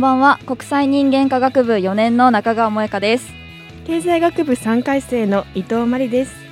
んばんは。国際人間科学部4年の中川萌香です。経済学部3回生の伊藤真理です。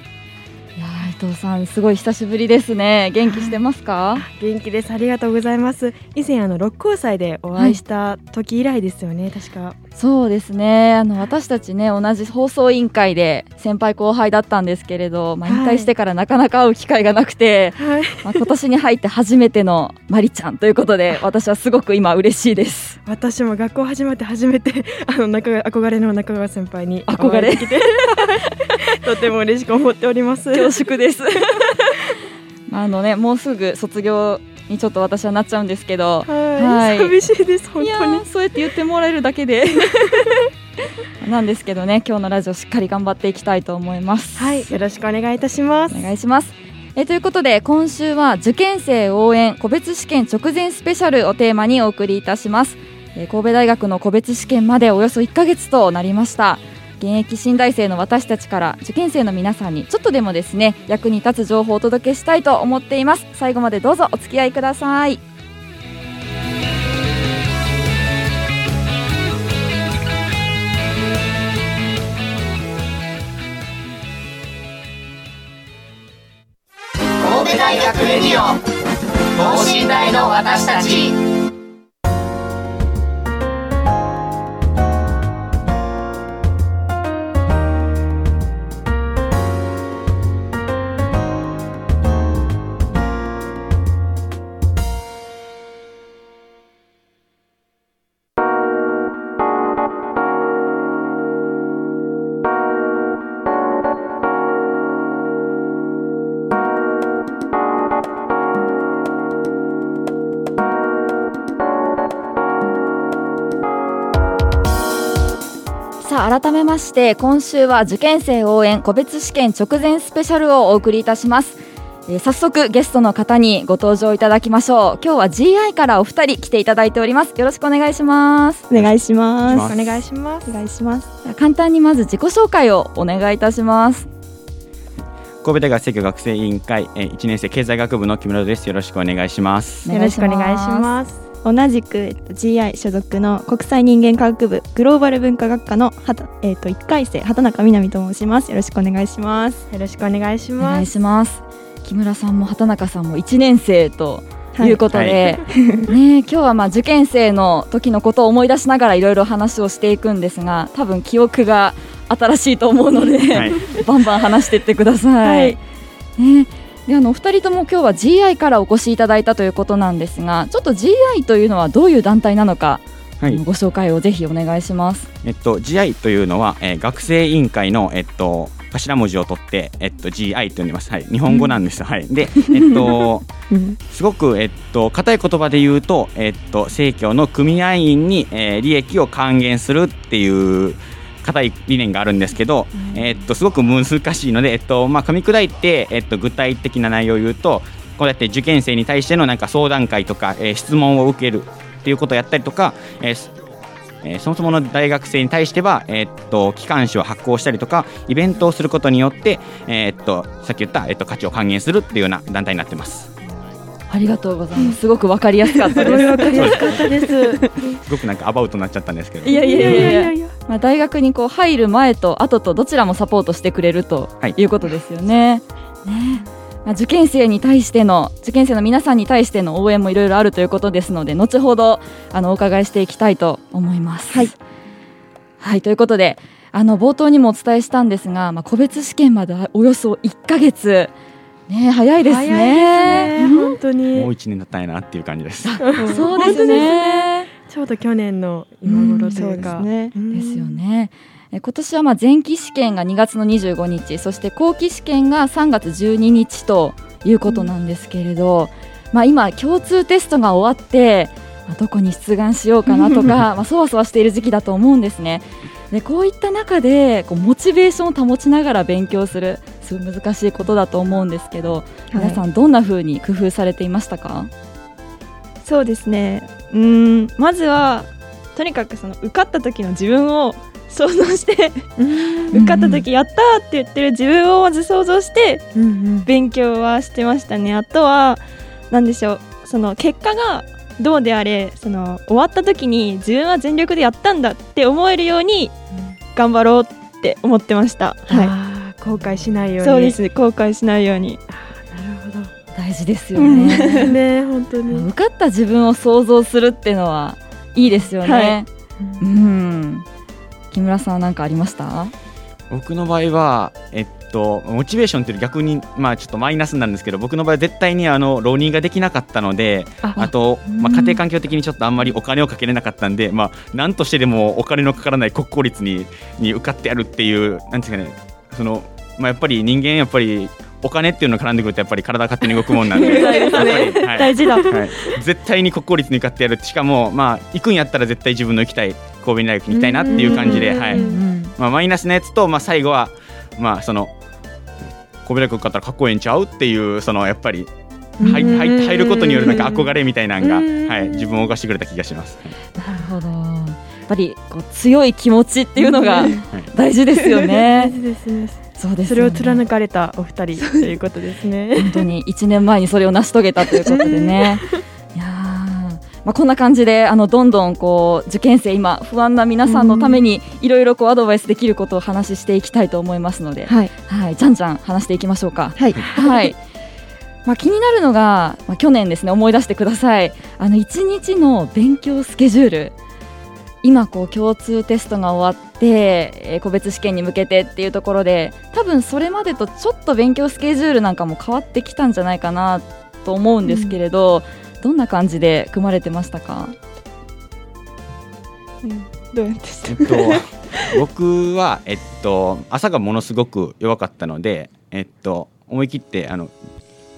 藤さんすごい久しぶりですね。元気してますか？元気です。ありがとうございます。以前あの六甲祭でお会いした時以来ですよね、はい、確か。そうですね。あの私たちね同じ放送委員会で先輩後輩だったんですけれど、まあ、引退してからなかなか会う機会がなくて、はい、まあ、今年に入って初めてのまりちゃんということで 私はすごく今嬉しいです。私も学校始まって初めてあの中憧れの中川先輩に憧れ とても嬉しく思っております。恐縮です。あのねもうすぐ卒業にちょっと私はなっちゃうんですけど、はい、寂しいです本当に。そうやって言ってもらえるだけで。なんですけどね今日のラジオしっかり頑張っていきたいと思います。はいよろしくお願いいたします。お願いします。えということで今週は受験生応援個別試験直前スペシャルをテーマにお送りいたします、え神戸大学の個別試験までおよそ1ヶ月となりました現役新大生の私たちから受験生の皆さんにちょっとでもですね役に立つ情報をお届けしたいと思っています。最後までどうぞお付き合いください。神戸大学レディオ等身大の私たち。改めまして今週は受験生応援個別試験直前スペシャルをお送りいたします、えー、早速ゲストの方にご登場いただきましょう。今日は GI からお二人来ていただいております。よろしくお願いします。お願いします。お願いします。お願いします。簡単にまず自己紹介をお願いいたします。神戸大学生学生委員会1年生経済学部の木村です。よろしくお願いします。よろしくお願いします同じく、えっと、GI 所属の国際人間科学部グローバル文化学科のはた、えっと、1回生畑中みなみと申します。よろしくお願いします。よろしくお願いします。お願いします。木村さんも畑中さんも1年生とい。うことで、はい、ね、今日はまあ受験生の時のことを思い出しながらいろいろ話をしていくんですが多分記憶が新しいと思うので、はい、バンバン話していってください。はい、ねであのお二人とも今日は GI からお越しいただいたということなんですがちょっと GI というのはどういう団体なのか、はい、ご紹介をぜひお願いします。えっと GI というのは、えー、学生委員会のえっと頭文字を取って、えっと、GI と呼んでます、はい、日本語なんです、うん、はい、で、えっと、すごく、えっと、硬い言葉で言うと、えっと、政教の組合員に、えー、利益を還元するっていう硬い理念があるんですけど、うん、えー、っとすごく難しいので、えっとまあ、噛み砕いて、えっと、具体的な内容を言うとこうやって受験生に対してのなんか相談会とか、えー、質問を受けるっていうことをやったりとか、えーえー、そもそもの大学生に対しては、えー、っと機関誌を発行したりとかイベントをすることによって、えー、っとさっき言った、えっと価値を還元するっていうような団体になってます。ありがとうございます。すごくわかりやすかったです。わかりやすかったです。すごくなんかアバウトになっちゃったんですけど。いやいやいやいやまあ大学にこう入る前と後とどちらもサポートしてくれるということですよね。はい、ね。まあ、受験生に対しての受験生の皆さんに対しての応援もいろいろあるということですので後ほどあのお伺いしていきたいと思います。はい、はい、ということであの冒頭にもお伝えしたんですが、まあ、個別試験までおよそ1か月ね早いですね。早いですね本当にもう一年だったんやなっていう感じです。そうですね。ちょうど去年の今頃というか、うんそうですねうんですよね。え今年はまあ前期試験が2月の25日そして後期試験が3月12日ということなんですけれど、まあ、今共通テストが終わって、まあどこに出願しようかなとか まあそわそわしている時期だと思うんですね。でこういった中でこうモチベーションを保ちながら勉強するすごい難しいことだと思うんですけど、皆さんどんな風に工夫されていましたか、そうですね。うーんまずはとにかくその受かった時の自分を想像して受かった時やったーって言ってる自分をまず想像して勉強はしてましたね。あとは何でしょうその結果がどうであれその終わった時に自分は全力でやったんだって思えるように頑張ろうって思ってました、はあー後悔しないい、ように。そうです。ね後悔しないように。なるほど。大事ですよね。ね本当に。受かった自分を想像するっていうのはいいですよね。はい。うん。木村さんは何かありました？僕の場合は、えっと、モチベーションっていう逆に、まあ、ちょっとマイナスなんですけど僕の場合は絶対にあの浪人ができなかったのでああと、まあ、家庭環境的にちょっとあんまりお金をかけれなかったんで、まあ、なんとしてでもお金のかからない国公立にに受かってやるっていうなんていうかねその、まあ、やっぱり人間やっぱりお金っていうのが絡んでくるとやっぱり体勝手に動くもんなんで はい。大事だ。はい、絶対に国公立に受かってやる。しかも、まあ、行くんやったら絶対自分の行きたい神戸大学に行きたいなっていう感じで、はいうんまあ、マイナスのやつと、まあ、最後は、まあ、その神戸大学受かったらかっこええんちゃうっていうそのやっぱり入入入ることによるなんか憧れみたいなのが、うんはい、自分を動かしてくれた気がします。なるほど。やっぱりこう強い気持ちっていうのがはい大事ですよ大ね。事ですねそうですそれを。貫かれたお二人ということですね本当に1年前にそれを成し遂げたということでね。まあ、こんな感じであのどんどんこう受験生今不安な皆さんのためにいろいろこうアドバイスできることを話ししていきたいと思いますので、はい。はい、じゃんじゃん話していきましょうか。はい。はい。まあ、気になるのが、まあ、去年ですね思い出してください。あの1日の勉強スケジュール。今こう共通テストが終わって、えー個別試験に向けてっていうところで多分それまでとちょっと勉強スケジュールなんかも変わってきたんじゃないかなと思うんですけれど、どんな感じで組まれてましたか？どうやってした？えっと、僕は、えっと、朝がものすごく弱かったので、えっと、思い切ってあの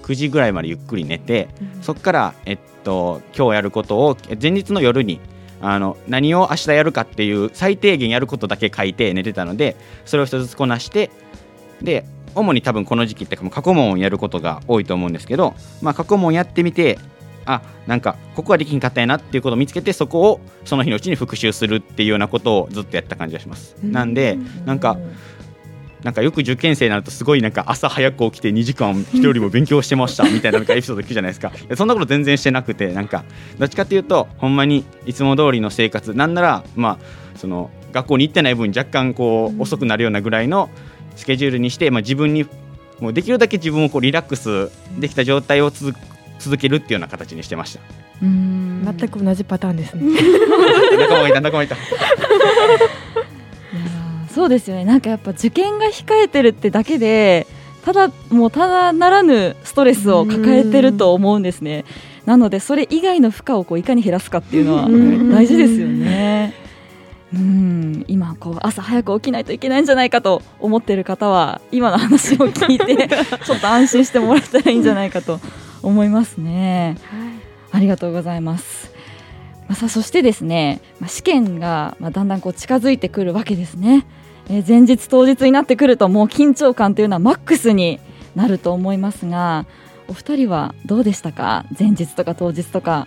9時ぐらいまでゆっくり寝て、そこから、えっと、今日やることをえ前日の夜にあの何を明日やるかっていう最低限やることだけ書いて寝てたのでそれを一つずつこなしてで主に多分この時期ってかもう過去問をやることが多いと思うんですけど、まあ、過去問やってみてあなんかここはできんかったんやなっていうことを見つけてそこをその日のうちに復習するっていうようなことをずっとやった感じがします。なんでなんかなんかよく受験生になるとすごいなんか朝早く起きて2時間人よりも勉強してましたみたいななんかエピソード聞くじゃないですか そんなこと全然してなくてなんかどっちかっていうとほんまにいつも通りの生活なんならまあその学校に行ってない分若干こう遅くなるようなぐらいのスケジュールにして、まあ、自分にもうできるだけ自分をこうリラックスできた状態を続続けるっていうような形にしてました。うーん。全く同じパターンですね。仲間がいた仲間がいた。そうですよね。なんかやっぱ受験が控えてるってだけでただもうただならぬストレスを抱えてると思うんですね。なのでそれ以外の負荷をこういかに減らすかっていうのはうん。大事ですよね。うん。今こう朝早く起きないといけないんじゃないかと思ってる方は今の話を聞いて ちょっと安心してもらえたらいいんじゃないかと思いますね。ありがとうございます。まあ、さあそしてですね、まあ、試験がまあだんだんこう近づいてくるわけですね、えー前日当日になってくるともう緊張感というのはマックスになると思いますがお二人はどうでしたか？前日とか当日とか。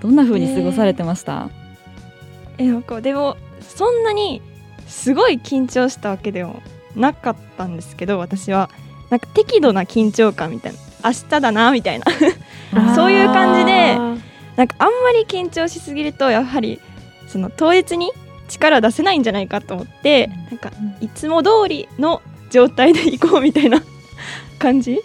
どんな風に過ごされてました、えなんかでもそんなにすごい緊張したわけでもなかったんですけど私は。なんか適度な緊張感みたいな明日だなみたいな。そういう感じでなんかあんまり緊張しすぎるとやはりその当日に力出せないんじゃないかと思ってなんかいつも通りの状態で行こうみたいな 感じ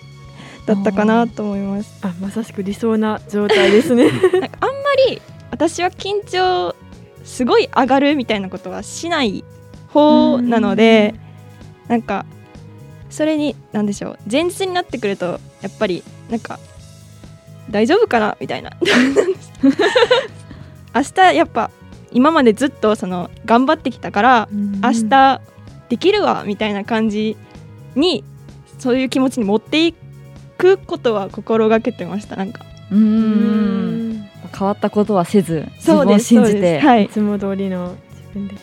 だったかなと思います。あまさしく理想な状態ですね。なんかあんまり私は緊張すごい上がるみたいなことはしない方なのでなんかそれに何でしょう前日になってくるとやっぱりなんか大丈夫かな？みたいな。明日やっぱ今までずっとその頑張ってきたから明日できるわみたいな感じにそういう気持ちに持っていくことは心がけてましたなんか。うーん。変わったことはせず自分をそうです信じて、そうです。はい。いつも通りの自分で。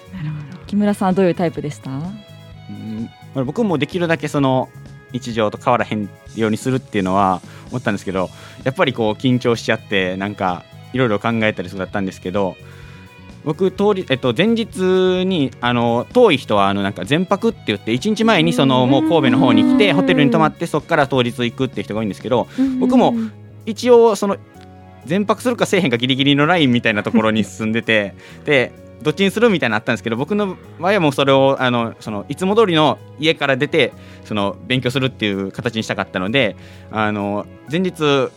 木村さんはどういうタイプでした？うん。まあ僕もできるだけその日常と変わらへんようにするっていうのは思ったんですけどやっぱりこう緊張しちゃってなんかいろいろ考えたりそうだったんですけど僕当日、えっと、前日にあの遠い人はあのなんか全泊って言って1日前にそのもう神戸の方に来てホテルに泊まってそこから当日行くっていう人が多いんですけど僕も一応その全泊するかせえへんかギリギリのラインみたいなところに住んでてでどっちにするみたいなのあったんですけど僕の場合はもうそれをあのそのいつも通りの家から出てその勉強するっていう形にしたかったのであの前日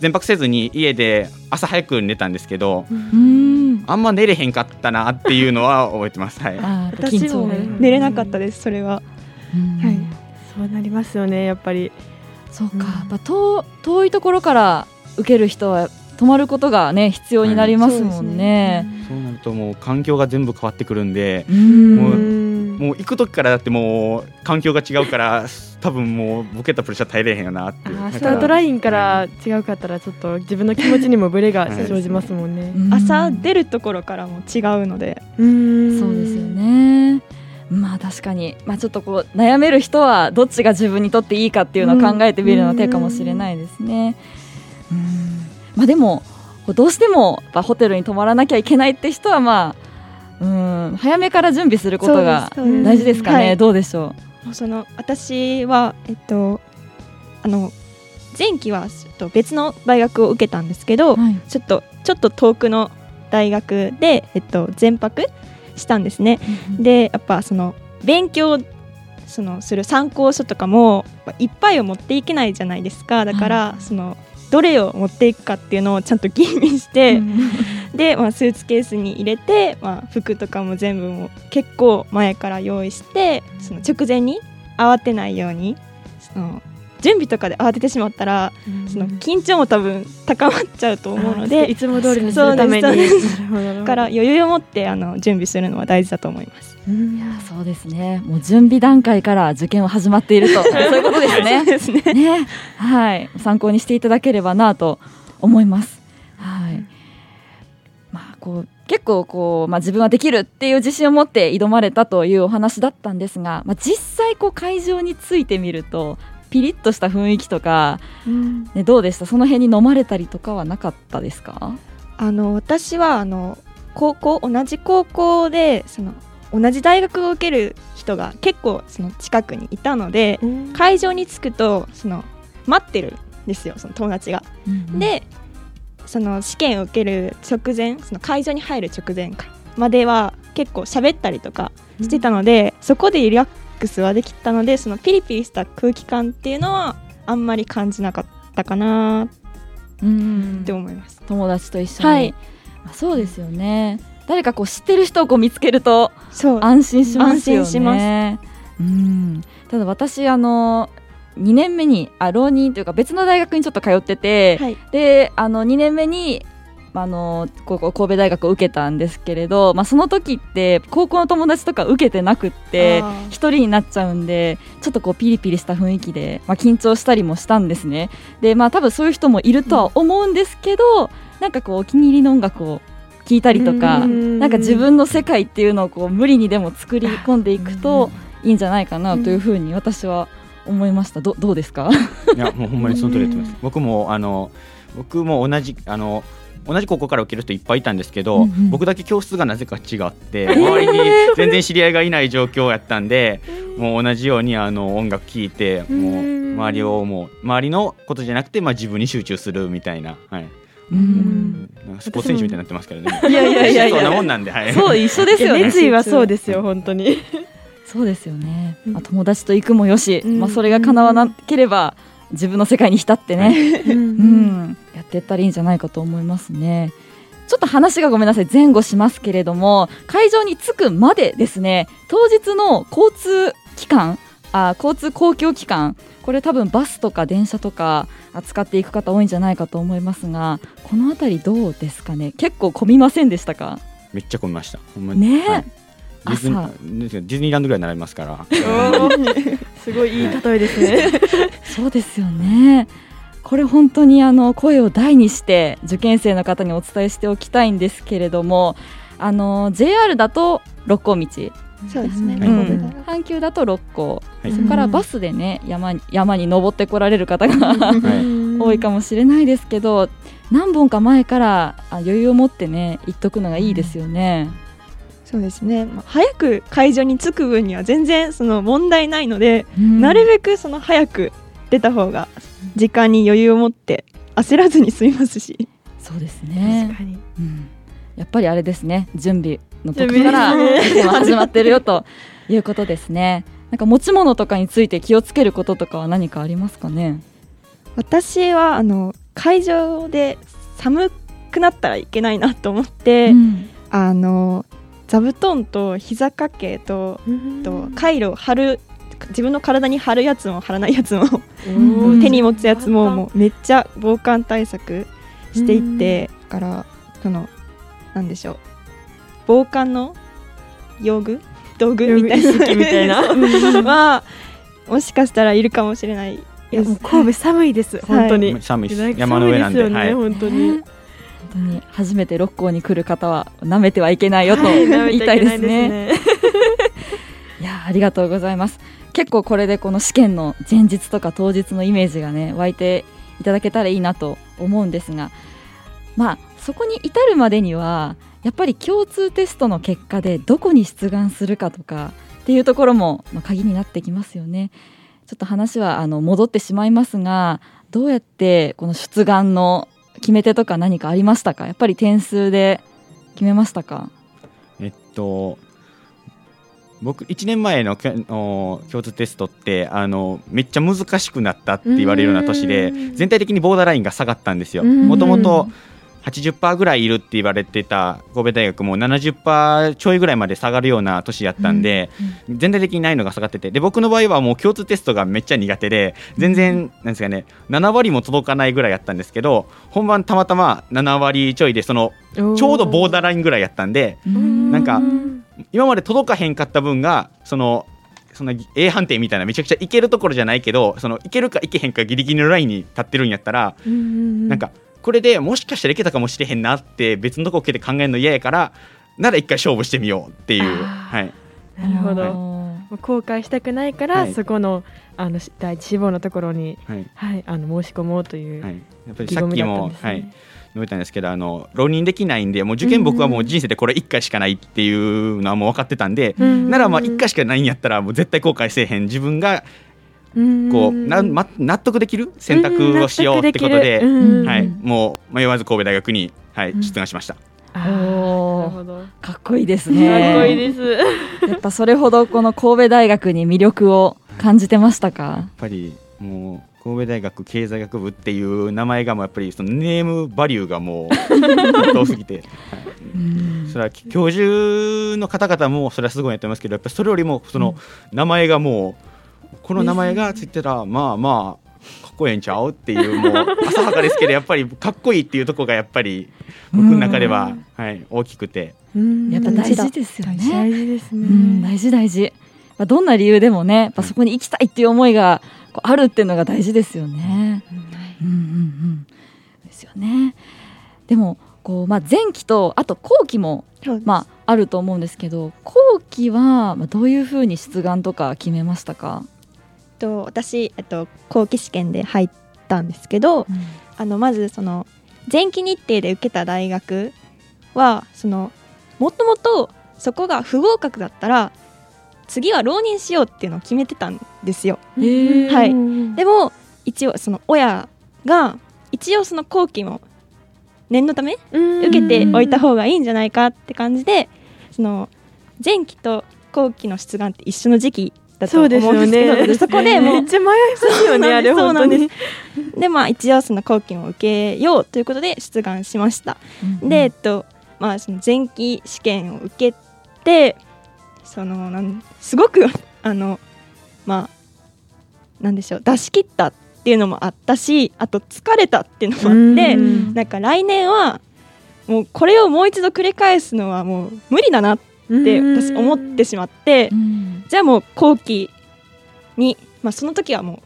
全泊せずに家で朝早く寝たんですけどん。あんま寝れへんかったなっていうのは覚えてます。はい、私も寝れなかったですそれは。うん。はい。そうなりますよねやっぱり。そうか、うん。やっぱ遠遠いところから受ける人は泊まることがね必要になりますもんね。そうなるともう環境が全部変わってくるんでうんもううんもう行く時からだってもう環境が違うから 多分もうボケたプレッシャー耐えれへんよなっていうスタートラインから違うかったらちょっと自分の気持ちにもブレが生じますもんね。うん朝出るところからも違うのでうんそうですよ。ね。まあ確かに、まあ、ちょっとこう悩める人はどっちが自分にとっていいかっていうのを考えてみるのは手かもしれないですね。うんまあ、でもどうしてもホテルに泊まらなきゃいけないって人はまあうん早めから準備することが大事ですかね、はい。どうでしょもうその私はえっとあの前期はちょっと別の大学を受けたんですけど、う、はい。ちょっとちょっと遠くの大学でえっと全泊したんですね。でやっぱその勉強そのする参考書とかもいっぱいを持っていけないじゃないですか。だから、はい。そのどれを持っていくかっていうのをちゃんと吟味して、で、まあ、スーツケースに入れて、まあ、服とかも全部もう結構前から用意してその直前に慌てないようにその準備とかで慌ててしまったら、その緊張も多分高まっちゃうと思うのでいつも通りにするために。から余裕を持ってあの準備するのは大事だと思います。うんいやそうですねもう準備段階から受験は始まっていると そういうことですね。ですね。ね、はい、参考にしていただければなと思います。はい。まあ、こう、結構、こう、まあ、自分はできるっていう自信を持って挑まれたというお話だったんですが。まあ、実際、こう、会場についてみると。ピリッとした雰囲気とか、ね、どうでした？その辺に飲まれたりとかはなかったですか？あの私はあの高校同じ高校でその同じ大学を受ける人が結構その近くにいたので会場に着くとその待ってるんですよその友達が。でその試験を受ける直前その会場に入る直前かまでは結構喋ったりとかしてたので、そこでリラックスはできたのでそのピリピリした空気感っていうのはあんまり感じなかったかなっうんて思います。友達と一緒に。はいまあ、そうですよね。誰かこう知ってる人をこう見つけると安心しますよね。うん。ただ私あの2年目にあ浪人というか別の大学にちょっと通ってて、はい。であの2年目にあのここ神戸大学を受けたんですけれど、まあ、その時って高校の友達とか受けてなくってあー。一人になっちゃうんでちょっとこうピリピリした雰囲気で、まあ、緊張したりもしたんですね。でまあ多分そういう人もいるとは思うんですけど、なんかこうお気に入りの音楽を聴いたりとか、うんなんか自分の世界っていうのをこう無理にでも作り込んでいくといいんじゃないかなというふうに私は思いました。どどうですか？いやもうほんまにその通りやってます。僕もあの僕も同じあの同じ高校から受ける人いっぱいいたんですけど、うんうん。僕だけ教室がなぜか違って周りに全然知り合いがいない状況やったんで、もう同じようにあの音楽聴いてもう周りをもう周りのことじゃなくてまあ自分に集中するみたいな、はい、うんスポーツ選手みたいになってますけどね。いやいやいやいやそんなもんなんで、はい。そう一緒ですよね。熱意はそうですよ本当に。そうですよね。まあ、友達と行くもよし、うんまあそれが叶わなければ自分の世界に浸ってね、うん、やっていったらいいんじゃないかと思いますね。ちょっと話がごめんなさい前後しますけれども会場に着くまでですね当日の交通機関あ交通公共機関。これ多分バスとか電車とか使っていく方多いんじゃないかと思いますがこの辺りどうですかね？結構混みませんでしたか？めっちゃ混みました。ほんまね。はい。ディズニディズニーランドぐらい並びますから。すごいいい例えですね。そうですよね。これ本当にあの声を大にして受験生の方にお伝えしておきたいんですけれどもあの JR だと六甲道そうですね、阪急だと六甲、はい。それからバスでね山に山に登ってこられる方がはい。多いかもしれないですけど何本か前からあ余裕を持ってね行っとくのがいいですよね。そうですね、まあ、早く会場に着く分には全然その問題ないので、うん。なるべくその早く出た方が時間に余裕を持って焦らずに済みますし。そうです確ね、かに。うん、やっぱりあれですね。準備の時から始まってるよということですね。なんか持ち物とかについて気をつけることとかは何かありますかね？私はあの会場で寒くなったらいけないなと思って、うん。あの座布団と膝掛けととカイロを貼る自分の体に貼るやつも貼らないやつもうん。手に持つやつももうめっちゃ防寒対策していってからそのなんでしょう。防寒の用具？道具？みたいな。はもしかしたらいるかもしれない。いやもう神戸寒いです。本当に。寒いです山の上なんで。ですよねはい。本当に。ね。本当に初めて六甲に来る方は舐めてはいけないよとはい言いたいですね。いやありがとうございます。結構これでこの試験の前日とか当日のイメージがね湧いていただけたらいいなと思うんですがまあそこに至るまでにはやっぱり共通テストの結果でどこに出願するかとかっていうところもまあ鍵になってきますよね。ちょっと話はあの戻ってしまいますがどうやってこの出願の決め手とか何かありましたか？やっぱり点数で決めましたか？えっと僕1年前の共通テストってあのめっちゃ難しくなったって言われるような年でうん。全体的にボーダーラインが下がったんですよ。うん。もともと80%ぐらいいるって言われてた神戸大学も70%ちょいぐらいまで下がるような年やったんで、全体的に難易度が下がっててで僕の場合はもう共通テストがめっちゃ苦手で全然なんですかね7割も届かないぐらいやったんですけど本番たまたま7割ちょいでそのちょうどボーダーラインぐらいやったんでなんか今まで届かへんかった分がそのその A 判定みたいなめちゃくちゃいけるところじゃないけどそのいけるかいけへんかギリギリのラインに立ってるんやったら、ななんかこれでもしかしたらいけたかもしれへんなって別のとこ受けて考えるの嫌やからなら一回勝負してみようっていう、あはい、なるほど。はい。もう後悔したくないから、はい。そこのあのし第一志望のところに、はい。はい、あの申し込もうという、はい、やっぱりさっきも、だったんですね。はい、述べたんですけどあの浪人できないんでもう受験僕はもう人生でこれ1回しかないっていうのはもう分かってたんで、うん。ならまあ1回しかないんやったらもう絶対後悔せえへん。自分がうんこうなん、ま、納得できる？選択をしようってことで、うんはい、うん。もう迷わず神戸大学に、はいうん。出願しました。おー。なるほど。かっこいいですかねっこいいです。やっぱそれほどこの神戸大学に魅力を感じてましたやかっぱりもう神戸大学経済学部っていう名前がもうやっぱりそのネームバリューがもう 遠すぎて、はい。うん。それは教授の方々もそれはすごいやってますけどやっぱりそれよりもその名前がもうこの名前がついてたらまあまあかっこええんちゃうっていうもう 浅はかですけどやっぱりかっこいいっていうところがやっぱり僕の中では、はい、大きくて。うん。やっぱ大事。ですよ大ね事ですね。うん。大事大事。まあどんな理由でもねやっぱそこに行きたいっていう思いがこうあるっていうのが大事ですよね。うん。うんうんですよね。でもこうまあ前期とあと後期もまああると思うんですけど後期はまあどういうふうに出願とか決めましたか、と私、えっと、後期試験で入ったんですけどあのまずその前期日程で受けた大学はそのもともとそこが不合格だったら次は浪人しようっていうのを決めてたんですよ。はい。うんでも一応その親が一応その後期も念のためうん。受けておいた方がいいんじゃないかって感じでその前期と後期の出願って一緒の時期だと思うんですけどそうですよね。そこでもうめっちゃ迷いますよねあれ本当に。でまあ一応その後期も受けようということで出願しました。うんでえっとまあその前期試験を受けてそのなんすごく あのまあなんでしょう出し切ったっていうのもあったしあと疲れたっていうのもあってうんなんか来年はもうこれをもう一度繰り返すのはもう無理だなって私思ってしまってうん。じゃあもう後期に、まあ、その時はもう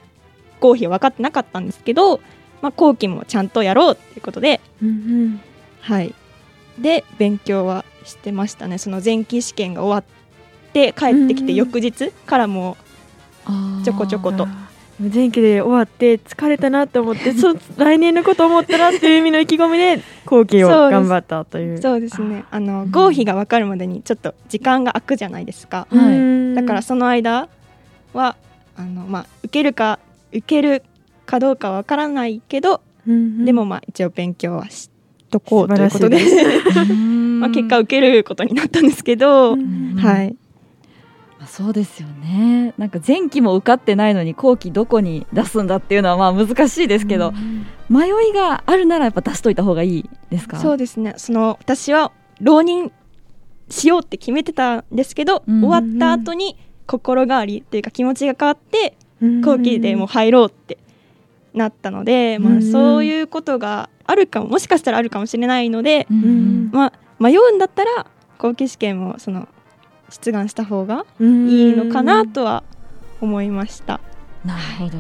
合否は分かってなかったんですけど、まあ、後期もちゃんとやろうっていうことでうんはい。で勉強はしてましたね。その前期試験が終わって帰ってきてうん翌日からもちょこちょこと前期で終わって疲れたなと思って そう来年のこと思ったらっていう意味の意気込みで後期を頑張ったという。そうですね。あのうん合否が分かるまでにちょっと時間が空くじゃないですか。はい。うんだからその間はあの、まあ、受けるか受けるかどうかわからないけど、うんでもまあ一応勉強はしとこうということ素で晴 まあ結果受けることになったんですけど、うん。はい。まあそうですよね。なんか前期も受かってないのに後期どこに出すんだっていうのはまあ難しいですけど、迷いがあるならやっぱ出しといた方がいいですか？そうですね。その私は浪人しようって決めてたんですけど、うん終わった後に心変わりっていうか気持ちが変わってうん後期でもう入ろうってなったので、まあ、うん。そういうことがあるかももしかしたらあるかもしれないので、うんうん。まあ、迷うんだったら後期試験もその出願した方がうん。いいのかなとは思いました。なるほど、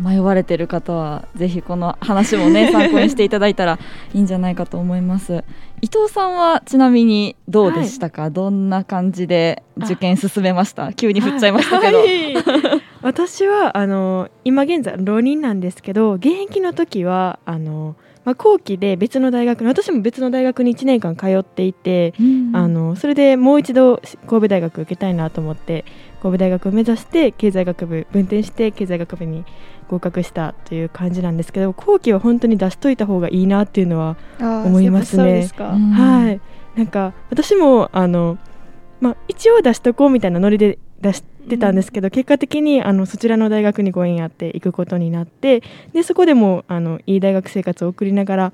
迷われてる方はぜひこの話もね 参考にしていただいたらいいんじゃないかと思います。伊藤さんはちなみにどうでしたか、どんな感じで受験進めました？急に振っちゃいましたけど、はい。私はあの今現在浪人なんですけど現役の時はあの、まあ、後期で別の大学に私も別の大学に1年間通っていて、うん。あのそれでもう一度神戸大学受けたいなと思って神戸大学を目指して経済学部分転して経済学部に合格したという感じなんですけど後期は本当に出しといた方がいいなっていうのは思いますね。すはい、なんか私もあの、まあ、一応出しとこうみたいなノリで出してたんですけど、結果的にあのそちらの大学にご縁あって行くことになってでそこでもあのいい大学生活を送りながら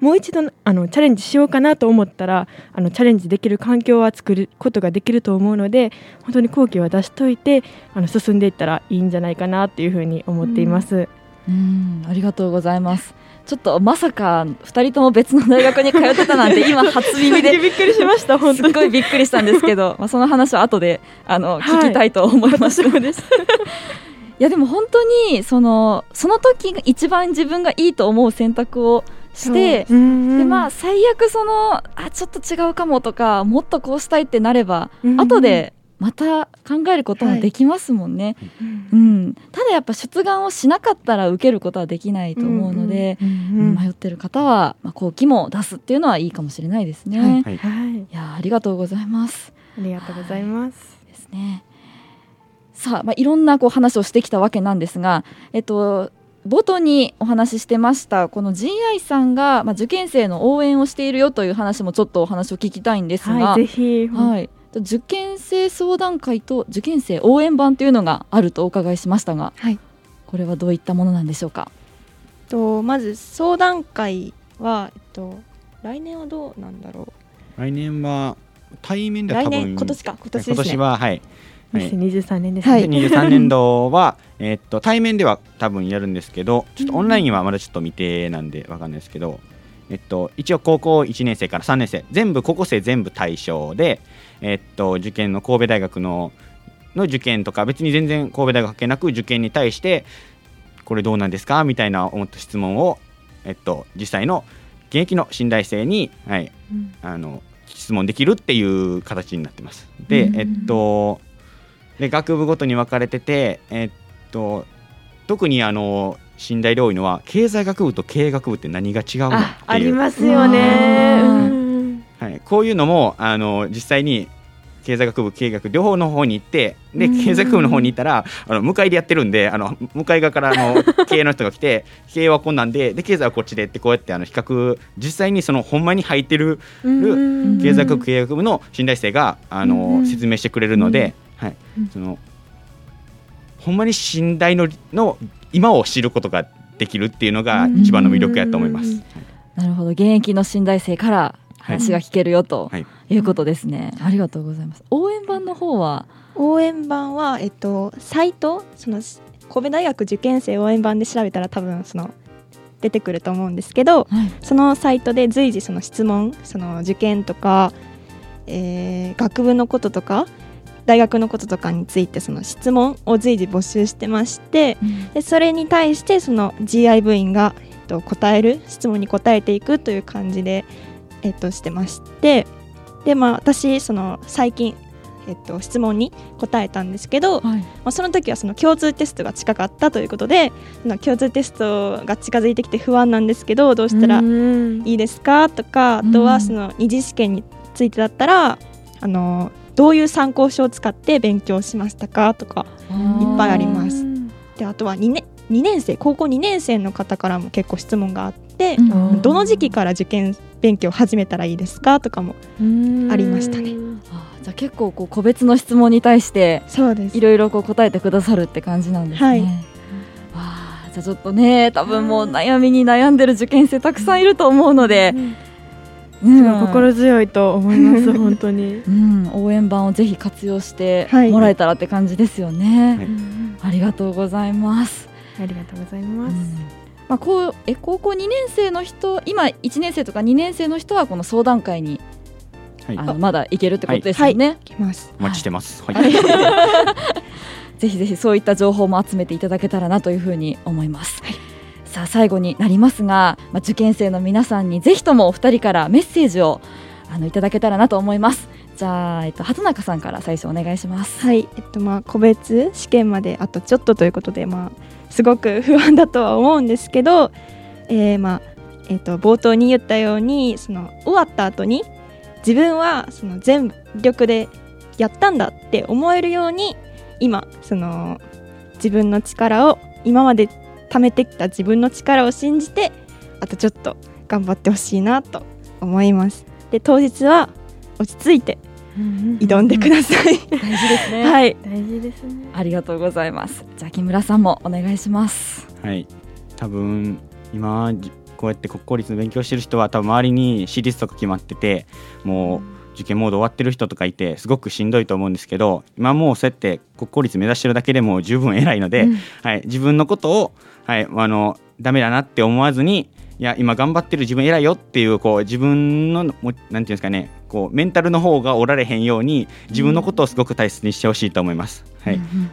もう一度あのチャレンジしようかなと思ったらあのチャレンジできる環境は作ることができると思うので本当に後期は出しといてあの進んでいったらいいんじゃないかなっていうふうに思っています。うんありがとうございます。ちょっとまさか2人とも別の大学に通ってたなんて 今初耳でびっくりしました本当に。すっごいびっくりしたんですけど、まあ、その話は後であの、はい。聞きたいと思います。いやでも本当にそのその時が一番自分がいいと思う選択をしてででまあ最悪そのあちょっと違うかもとかもっとこうしたいってなれば、うん。後でまた考えることもできますもんね、うん、ただやっぱ出願をしなかったら受けることはできないと思うので、うん迷ってる方は、まあ、後期も出すっていうのはいいかもしれないですね。い、はい。はい、やありがとうございます。ありがとうございます。ですね。さあ、まあ、いろんなこう話をしてきたわけなんですが、えっと、冒頭にお話ししてましたこの GI さんが、まあ、受験生の応援をしているよという話もちょっとお話を聞きたいんですが、はい、ぜひ、はい受験生相談会と受験生応援版というのがあるとお伺いしましたが、はい。これはどういったものなんでしょうか？とまず相談会は、えっと、来年はどうなんだろ来年は対面うでは多分来年今年か。今年ですね。今年ははい、はい。2023年ですね。はい。2023年度は、えーっと対面では多分やるんですけどちょっとオンラインはまだちょっと未定なんでわかんないですけど、えっと、一応高校1年生から3年生全部高校生全部対象で、えっと、受験の神戸大学のの受験とか別に全然神戸大学関係なく受験に対してこれどうなんですか？みたいな思った質問を、えっと、実際の現役の新大生に、はい、うん。あの質問できるっていう形になってます。で、うんえっとで学部ごとに分かれてて、えっと特にあの信頼で多いのは経済学部と経営学部って何が違うの？っていう。あ、ありますよね。はい、こういうのもあの実際に経済学部経営学両方の方に行ってでうん。経済学部の方に行ったらあの向かいでやってるんであの向かい側からあの 経営の人が来て経営はこんなんでで経済はこっちでってこうやってあの比較実際にそのほんまに入ってるうん。経済学経営学部の信頼生があの、うん。説明してくれるので、はい。うん。そのほんまに信頼のの今を知ることができるっていうのが一番の魅力やと思います。うんなるほど。現役の新大生から話が聞けるよとはい。いうことですね、ありがとうございます。応援版の方は？応援版は、えっと、サイトその神戸大学受験生応援版で調べたら多分その出てくると思うんですけど、はい。そのサイトで随時その質問その受験とか、えー学部のこととか大学のこととかについてその質問を随時募集してましてでそれに対してその GI 部員が、えっと、答える質問に答えていくという感じで、えっと、してましてでまあ私その最近、えっと、質問に答えたんですけど、はい。まあ、その時はその共通テストが近かったということでその共通テストが近づいてきて不安なんですけどどうしたらうん。いいですかとかあとはその二次試験についてだったらあのどういう参考書を使って勉強しましたかとかいっぱいあります。であとは2年 ,2 年生高校2年生の方からも結構質問があって、うん。どの時期から受験勉強始めたらいいですかとかもありましたね。あじゃあ結構こう個別の質問に対していろいろこう答えてくださるって感じなんですね。はい。わあじゃあちょっとね多分もう悩みに悩んでる受験生たくさんいると思うので、うん。すごい心強いと思います 本当に。うん、応援版をぜひ活用してはい。もらえたらって感じですよね。はい。ありがとうございます。ありがとうございうんますまあ、こうえ高校2年生の人今1年生とか2年生の人はこの相談会に、はいあのまだ行けるってことですよね。いきますお待ちしてます。はい。ぜひぜひそういった情報も集めていただけたらなというふうに思います。さあ最後になりますが、まあ、受験生の皆さんにぜひともお二人からメッセージをあのいただけたらなと思います。じゃあ、えっと、畑中さんから最初お願いします。はい、えっとまあ個別試験まであとちょっとということでまあすごく不安だとは思うんですけど、えーまあえっと冒頭に言ったようにその終わった後に自分はその全力でやったんだって思えるように今その自分の力を今まで貯めてきた自分の力を信じてあとちょっと頑張ってほしいなと思います。で当日は落ち着いて挑んでください。大事ですね。はい大事ですねありがとうございます。じゃあ木村さんもお願いします。はい。多分今じこうやって国公立の勉強してる人は多分周りに私立とか決まっててもう受験モード終わってる人とかいてすごくしんどいと思うんですけど今もうそうやって国公立目指してるだけでも十分偉いので、うんはい、自分のことを、はい、あのダメだなって思わずにいや今頑張ってる自分偉いよっていうこう自分のもなんていうんですかねこうメンタルの方がおられへんように自分のことをすごく大切にしてほしいと思います。はい、うんうん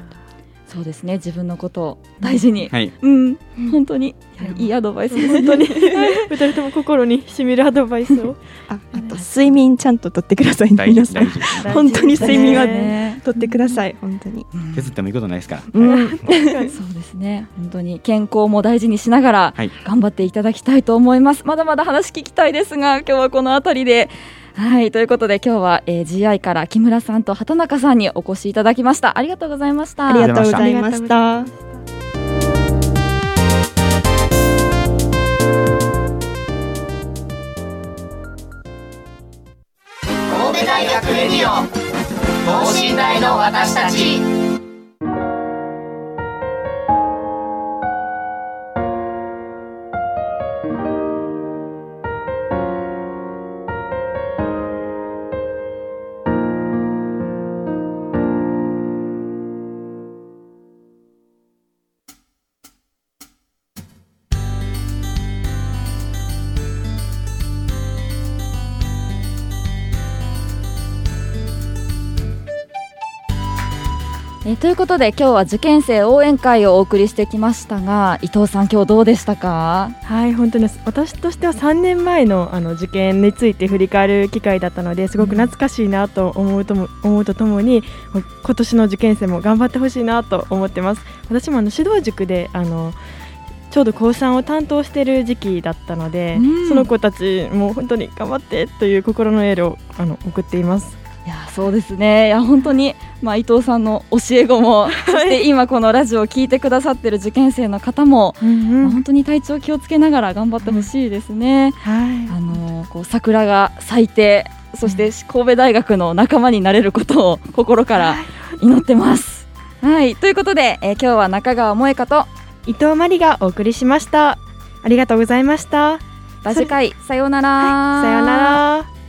そうですね。自分のことを大事に。はい、うん、本当にいやいいアドバイス。本当に。二人とも心にしみるアドバイスをああと睡眠ちゃんととってくださいね大皆さん。本当に睡眠はねとってください本当にうん削ってもいいことないですから。うん そうですね。本当に健康も大事にしながらはい頑張っていただきたいと思います。まだまだ話聞きたいですが、今日はこのあたりで。はい、ということで今日は、えー、GI から木村さんと畑中さんにお越しいただきました。ありがとうございました。ありがとうございました神戸大学レディオ等身大の私たちということで今日は受験生応援会をお送りしてきましたが伊藤さん今日どうでしたか？はい本当に私としては3年前のあの受験について振り返る機会だったのですごく懐かしいなと思うとも思うとともに今年の受験生も頑張ってほしいなと思ってます。私もあの指導塾であのちょうど高3を担当している時期だったので、うん。その子たちも本当に頑張ってという心のエールをあの送っていますそうですね。いや本当に、まあ、伊藤さんの教え子もそして今このラジオを聞いてくださってる受験生の方も、まあ本当に体調気をつけながら頑張ってほしいですね。はい。あのこう桜が咲いてそして神戸大学の仲間になれることを心から祈ってます。はい。ということで、えー今日は中川萌香と伊藤真理がお送りしました。ありがとうございました。ラジカイさようなら、さようなら